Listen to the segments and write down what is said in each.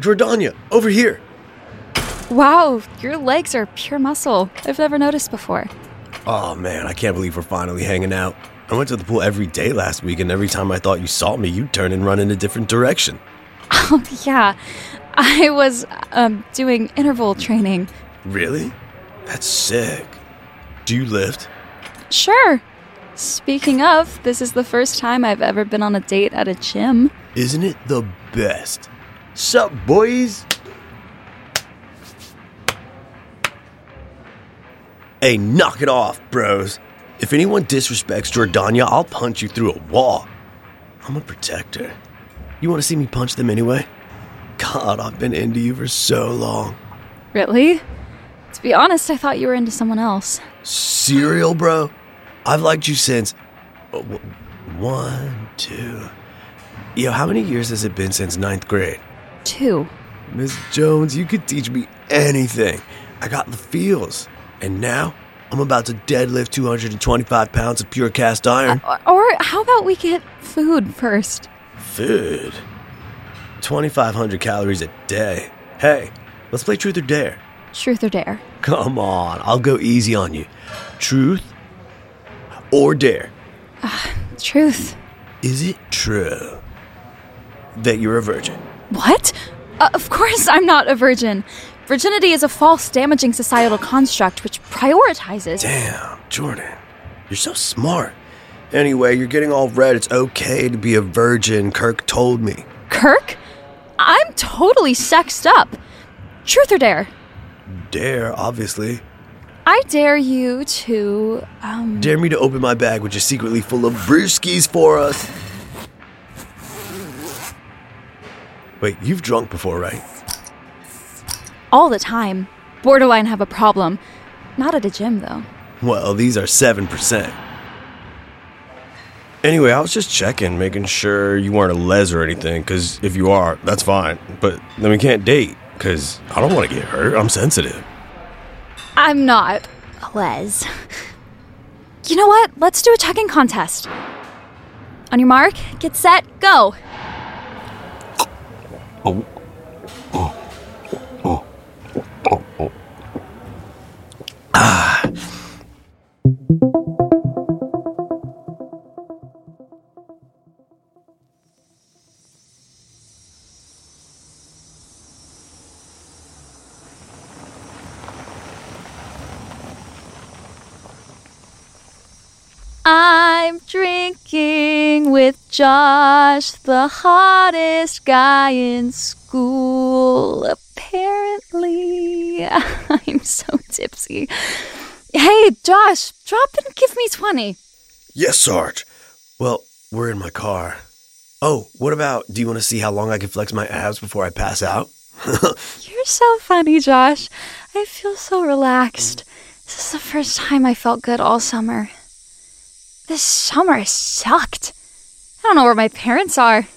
Jordania, over here. Wow, your legs are pure muscle. I've never noticed before. Oh man, I can't believe we're finally hanging out. I went to the pool every day last week, and every time I thought you saw me, you'd turn and run in a different direction. Oh, yeah. I was um, doing interval training. Really? That's sick. Do you lift? Sure. Speaking of, this is the first time I've ever been on a date at a gym. Isn't it the best? Sup, boys? Hey, knock it off, bros. If anyone disrespects Jordania, I'll punch you through a wall. I'm a protector. You want to see me punch them anyway? God, I've been into you for so long. Really? To be honest, I thought you were into someone else. Serial, bro? I've liked you since. uh, One, two. Yo, how many years has it been since ninth grade? Two. Miss Jones, you could teach me anything. I got the feels. And now, I'm about to deadlift 225 pounds of pure cast iron. Uh, or, or how about we get food first? Food. 2,500 calories a day. Hey, let's play truth or dare. Truth or dare? Come on, I'll go easy on you. Truth or dare. Uh, truth. Is it true that you're a virgin? What? Uh, of course, I'm not a virgin. Virginity is a false, damaging societal construct which prioritizes. Damn, Jordan, you're so smart. Anyway, you're getting all red. It's okay to be a virgin, Kirk told me. Kirk? I'm totally sexed up. Truth or dare? Dare, obviously. I dare you to, um. Dare me to open my bag, which is secretly full of brewskis for us. Wait, you've drunk before, right? all the time. Borderline have a problem. Not at a gym, though. Well, these are 7%. Anyway, I was just checking, making sure you weren't a les or anything, because if you are, that's fine. But then we can't date, because I don't want to get hurt. I'm sensitive. I'm not. A les. You know what? Let's do a checking contest. On your mark, get set, go. Oh. Oh. Oh. Oh. Oh. Ah. I'm drinking with Josh, the hottest guy in school. Apparently, I'm so tipsy. Hey, Josh, drop and give me 20. Yes, Sarge. Well, we're in my car. Oh, what about do you want to see how long I can flex my abs before I pass out? You're so funny, Josh. I feel so relaxed. This is the first time I felt good all summer. This summer sucked. I don't know where my parents are.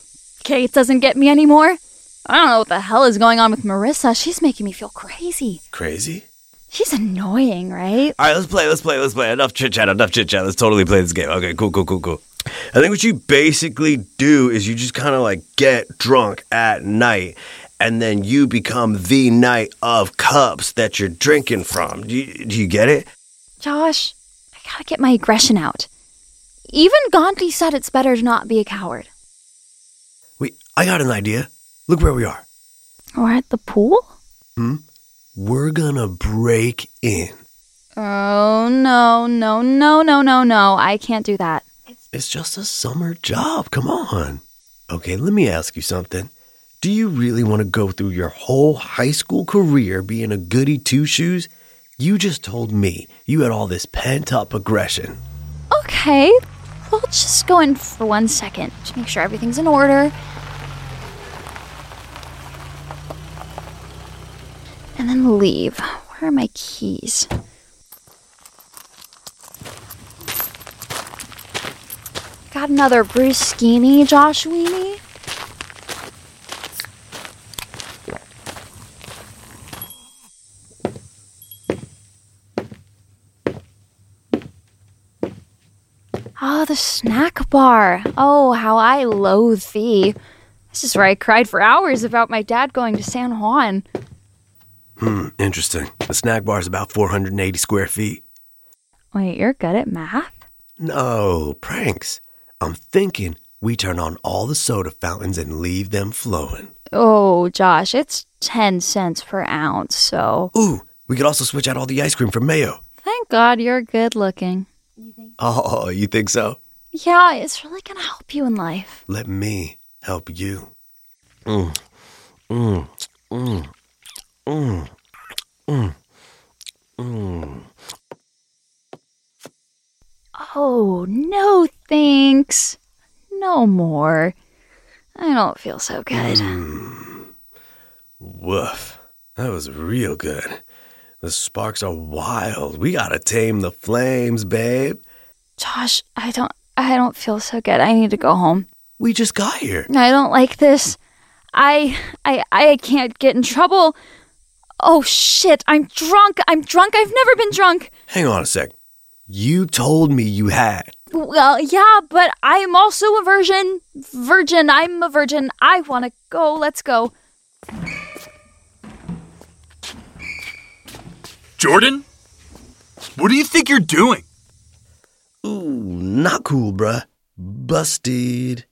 Kate doesn't get me anymore. I don't know what the hell is going on with Marissa. She's making me feel crazy. Crazy? She's annoying, right? All right, let's play. Let's play. Let's play. Enough chit chat. Enough chit chat. Let's totally play this game. Okay, cool, cool, cool, cool. I think what you basically do is you just kind of like get drunk at night, and then you become the knight of cups that you're drinking from. Do you, do you get it? Josh, I gotta get my aggression out. Even Gandhi said it's better to not be a coward. Wait, I got an idea. Look where we are. We're at the pool? Hmm? We're gonna break in. Oh, no, no, no, no, no, no. I can't do that. It's just a summer job. Come on. Okay, let me ask you something. Do you really want to go through your whole high school career being a goody two shoes? You just told me you had all this pent up aggression. Okay, we'll just go in for one second to make sure everything's in order. And then leave. Where are my keys? Got another Bruce Skeeny, Josh Weenie? Ah, the snack bar. Oh, how I loathe thee. This is where I cried for hours about my dad going to San Juan. Hmm, interesting. The snack bar is about 480 square feet. Wait, you're good at math? No, pranks. I'm thinking we turn on all the soda fountains and leave them flowing. Oh, Josh, it's 10 cents per ounce, so. Ooh, we could also switch out all the ice cream for mayo. Thank God you're good looking. Oh, you think so? Yeah, it's really gonna help you in life. Let me help you. Mm, mm, mm, mm, mm, mm. Oh, no thanks. No more. I don't feel so good. Woof. That was real good. The sparks are wild. We gotta tame the flames, babe. Josh, I don't I don't feel so good. I need to go home. We just got here. I don't like this. I I I can't get in trouble. Oh shit, I'm drunk. I'm drunk. I've never been drunk. Hang on a sec. You told me you had. Well, yeah, but I'm also a virgin. Virgin, I'm a virgin. I want to go. Let's go. Jordan? What do you think you're doing? Ooh, not cool, bruh. Busted.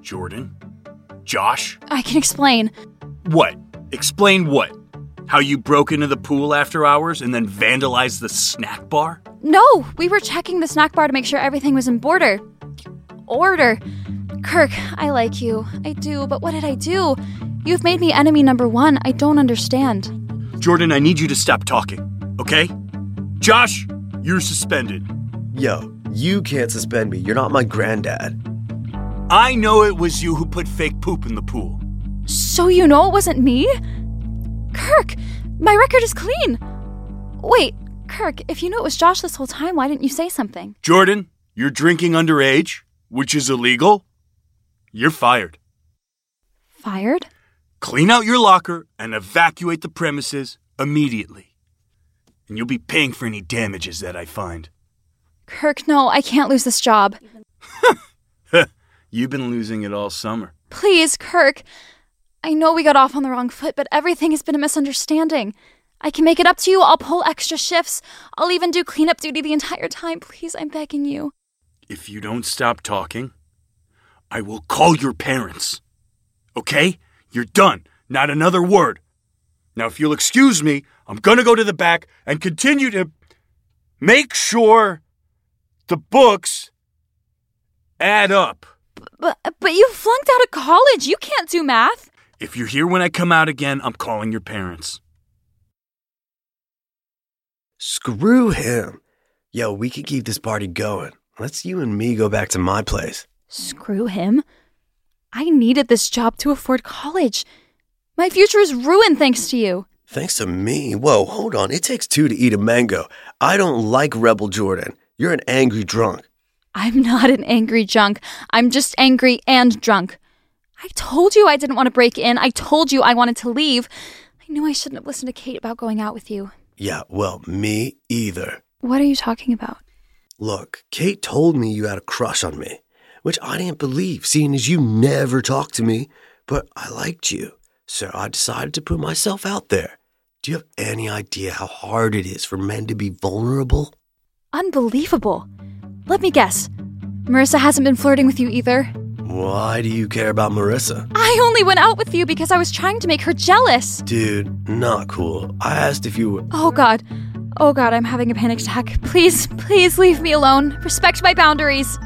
Jordan? Josh? I can explain. What? Explain what? How you broke into the pool after hours and then vandalized the snack bar? No, we were checking the snack bar to make sure everything was in border. Order. Kirk, I like you. I do, but what did I do? You've made me enemy number one. I don't understand. Jordan, I need you to stop talking, okay? Josh, you're suspended. Yo, you can't suspend me. You're not my granddad. I know it was you who put fake poop in the pool. So you know it wasn't me? Kirk, my record is clean. Wait, Kirk, if you knew it was Josh this whole time, why didn't you say something? Jordan, you're drinking underage, which is illegal. You're fired. Fired? Clean out your locker and evacuate the premises immediately. And you'll be paying for any damages that I find. Kirk, no, I can't lose this job. You've been losing it all summer. Please, Kirk. I know we got off on the wrong foot, but everything has been a misunderstanding. I can make it up to you. I'll pull extra shifts. I'll even do cleanup duty the entire time. Please, I'm begging you. If you don't stop talking, I will call your parents. Okay? You're done. Not another word. Now, if you'll excuse me, I'm gonna go to the back and continue to make sure the books add up. But but you flunked out of college. You can't do math. If you're here when I come out again, I'm calling your parents. Screw him. Yo, we can keep this party going. Let's you and me go back to my place. Screw him. I needed this job to afford college. My future is ruined thanks to you. Thanks to me. Whoa, hold on. It takes two to eat a mango. I don't like Rebel Jordan. You're an angry drunk. I'm not an angry drunk. I'm just angry and drunk. I told you I didn't want to break in. I told you I wanted to leave. I knew I shouldn't have listened to Kate about going out with you. Yeah, well, me either. What are you talking about? Look, Kate told me you had a crush on me, which I didn't believe, seeing as you never talked to me, but I liked you. So I decided to put myself out there. Do you have any idea how hard it is for men to be vulnerable? Unbelievable. Let me guess. Marissa hasn't been flirting with you either. Why do you care about Marissa? I only went out with you because I was trying to make her jealous. Dude, not cool. I asked if you were. Oh god. Oh god, I'm having a panic attack. Please, please leave me alone. Respect my boundaries.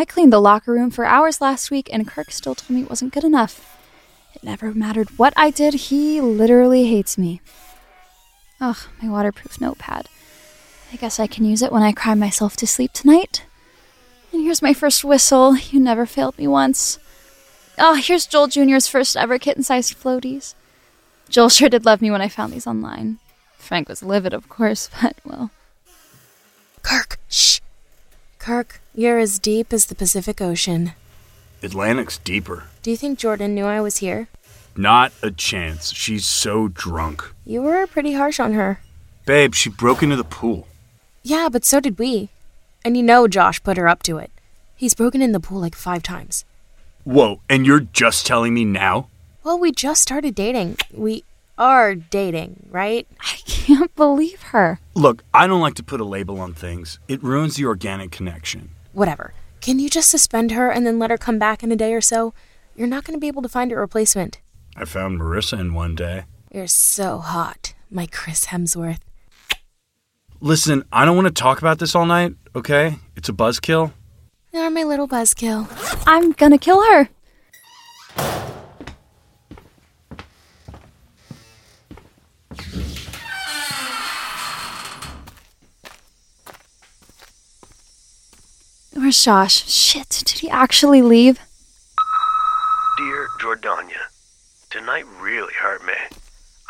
I cleaned the locker room for hours last week, and Kirk still told me it wasn't good enough. It never mattered what I did, he literally hates me. Ugh, my waterproof notepad. I guess I can use it when I cry myself to sleep tonight. And here's my first whistle. You never failed me once. Oh, here's Joel Jr.'s first ever kitten sized floaties. Joel sure did love me when I found these online. Frank was livid, of course, but well. Kirk, shh. Kirk, you're as deep as the Pacific Ocean. Atlantic's deeper. Do you think Jordan knew I was here? Not a chance. She's so drunk. You were pretty harsh on her. Babe, she broke into the pool. Yeah, but so did we. And you know Josh put her up to it. He's broken in the pool like five times. Whoa, and you're just telling me now? Well, we just started dating. We are dating, right? I can't believe her. Look, I don't like to put a label on things. It ruins the organic connection. Whatever. Can you just suspend her and then let her come back in a day or so? You're not going to be able to find a replacement. I found Marissa in one day. You're so hot, my Chris Hemsworth. Listen, I don't want to talk about this all night, okay? It's a buzzkill. You're my little buzzkill. I'm gonna kill her. Where's Josh? Shit, did he actually leave? Dear Jordania, tonight really hurt me.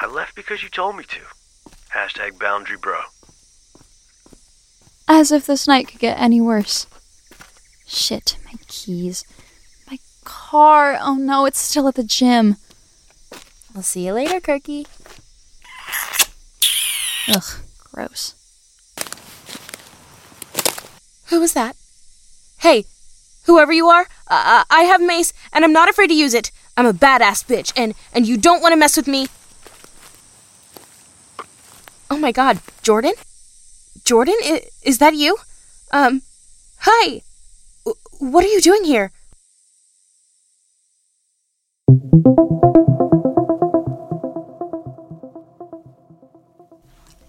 I left because you told me to. Hashtag boundary bro. As if this night could get any worse. Shit, my keys. My car. Oh no, it's still at the gym. I'll see you later, Kirky. Ugh, gross. Who was that? Hey, whoever you are, uh, I have mace, and I'm not afraid to use it. I'm a badass bitch, and and you don't want to mess with me. Oh my God, Jordan? Jordan, is, is that you? Um, hi. W- What are you doing here?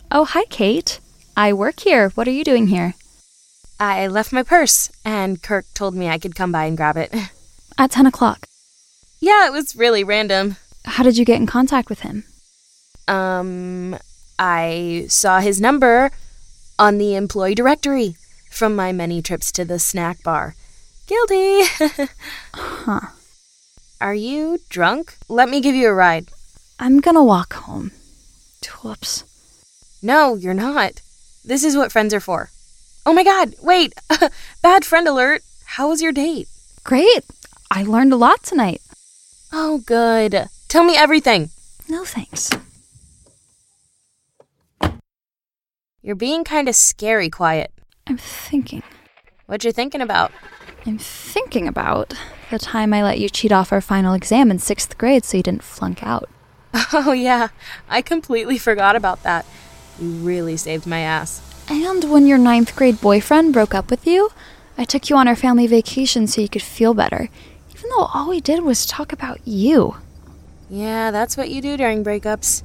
Oh, hi, Kate. I work here. What are you doing here? I left my purse, and Kirk told me I could come by and grab it. At 10 o'clock. Yeah, it was really random. How did you get in contact with him? Um, I saw his number on the employee directory from my many trips to the snack bar. Guilty. Huh. Are you drunk? Let me give you a ride. I'm gonna walk home. Whoops. No, you're not. This is what friends are for. Oh my god, wait. Bad friend alert. How was your date? Great. I learned a lot tonight. Oh, good. Tell me everything. No thanks. You're being kind of scary quiet. I'm thinking. What you thinking about? I'm thinking about the time I let you cheat off our final exam in sixth grade so you didn't flunk out. Oh, yeah. I completely forgot about that. You really saved my ass. And when your ninth grade boyfriend broke up with you, I took you on our family vacation so you could feel better, even though all we did was talk about you. Yeah, that's what you do during breakups.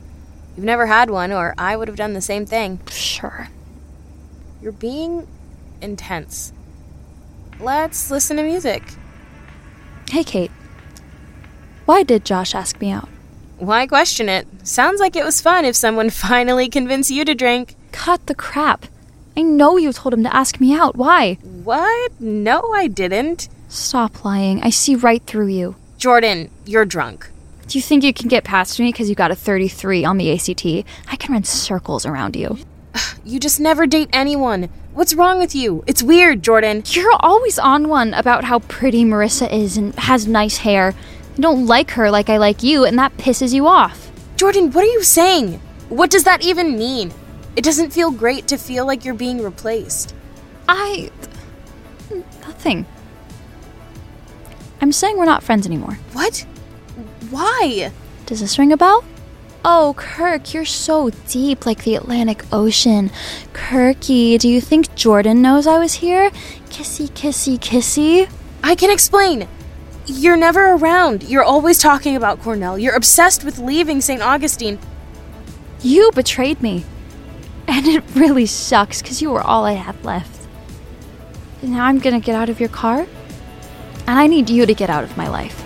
You've never had one, or I would have done the same thing. Sure. You're being intense. Let's listen to music. Hey, Kate. Why did Josh ask me out? Why question it? Sounds like it was fun if someone finally convinced you to drink. Cut the crap. I know you told him to ask me out. Why? What? No, I didn't. Stop lying. I see right through you. Jordan, you're drunk. Do you think you can get past me because you got a 33 on the ACT? I can run circles around you. You just never date anyone. What's wrong with you? It's weird, Jordan. You're always on one about how pretty Marissa is and has nice hair. I don't like her like I like you, and that pisses you off. Jordan, what are you saying? What does that even mean? It doesn't feel great to feel like you're being replaced. I. Nothing. I'm saying we're not friends anymore. What? Why? Does this ring a bell? Oh, Kirk, you're so deep like the Atlantic Ocean. Kirky, do you think Jordan knows I was here? Kissy, kissy, kissy. I can explain. You're never around. You're always talking about Cornell. You're obsessed with leaving St. Augustine. You betrayed me. And it really sucks because you were all I had left. And now I'm gonna get out of your car And I need you to get out of my life.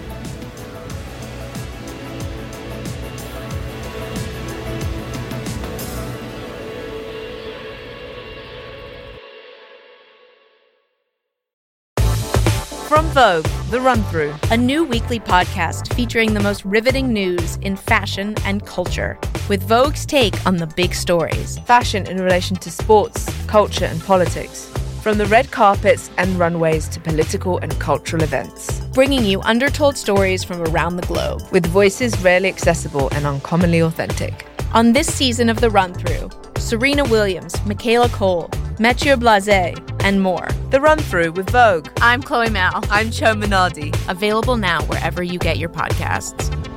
Vogue, The Run Through, a new weekly podcast featuring the most riveting news in fashion and culture, with Vogue's take on the big stories. Fashion in relation to sports, culture, and politics. From the red carpets and runways to political and cultural events. Bringing you undertold stories from around the globe. With voices rarely accessible and uncommonly authentic. On this season of The Run Through, Serena Williams, Michaela Coel, Matthieu Blazy, and more. The Run Through with Vogue. I'm Chloe Malle. I'm Chioma Nnadi. Available now wherever you get your podcasts.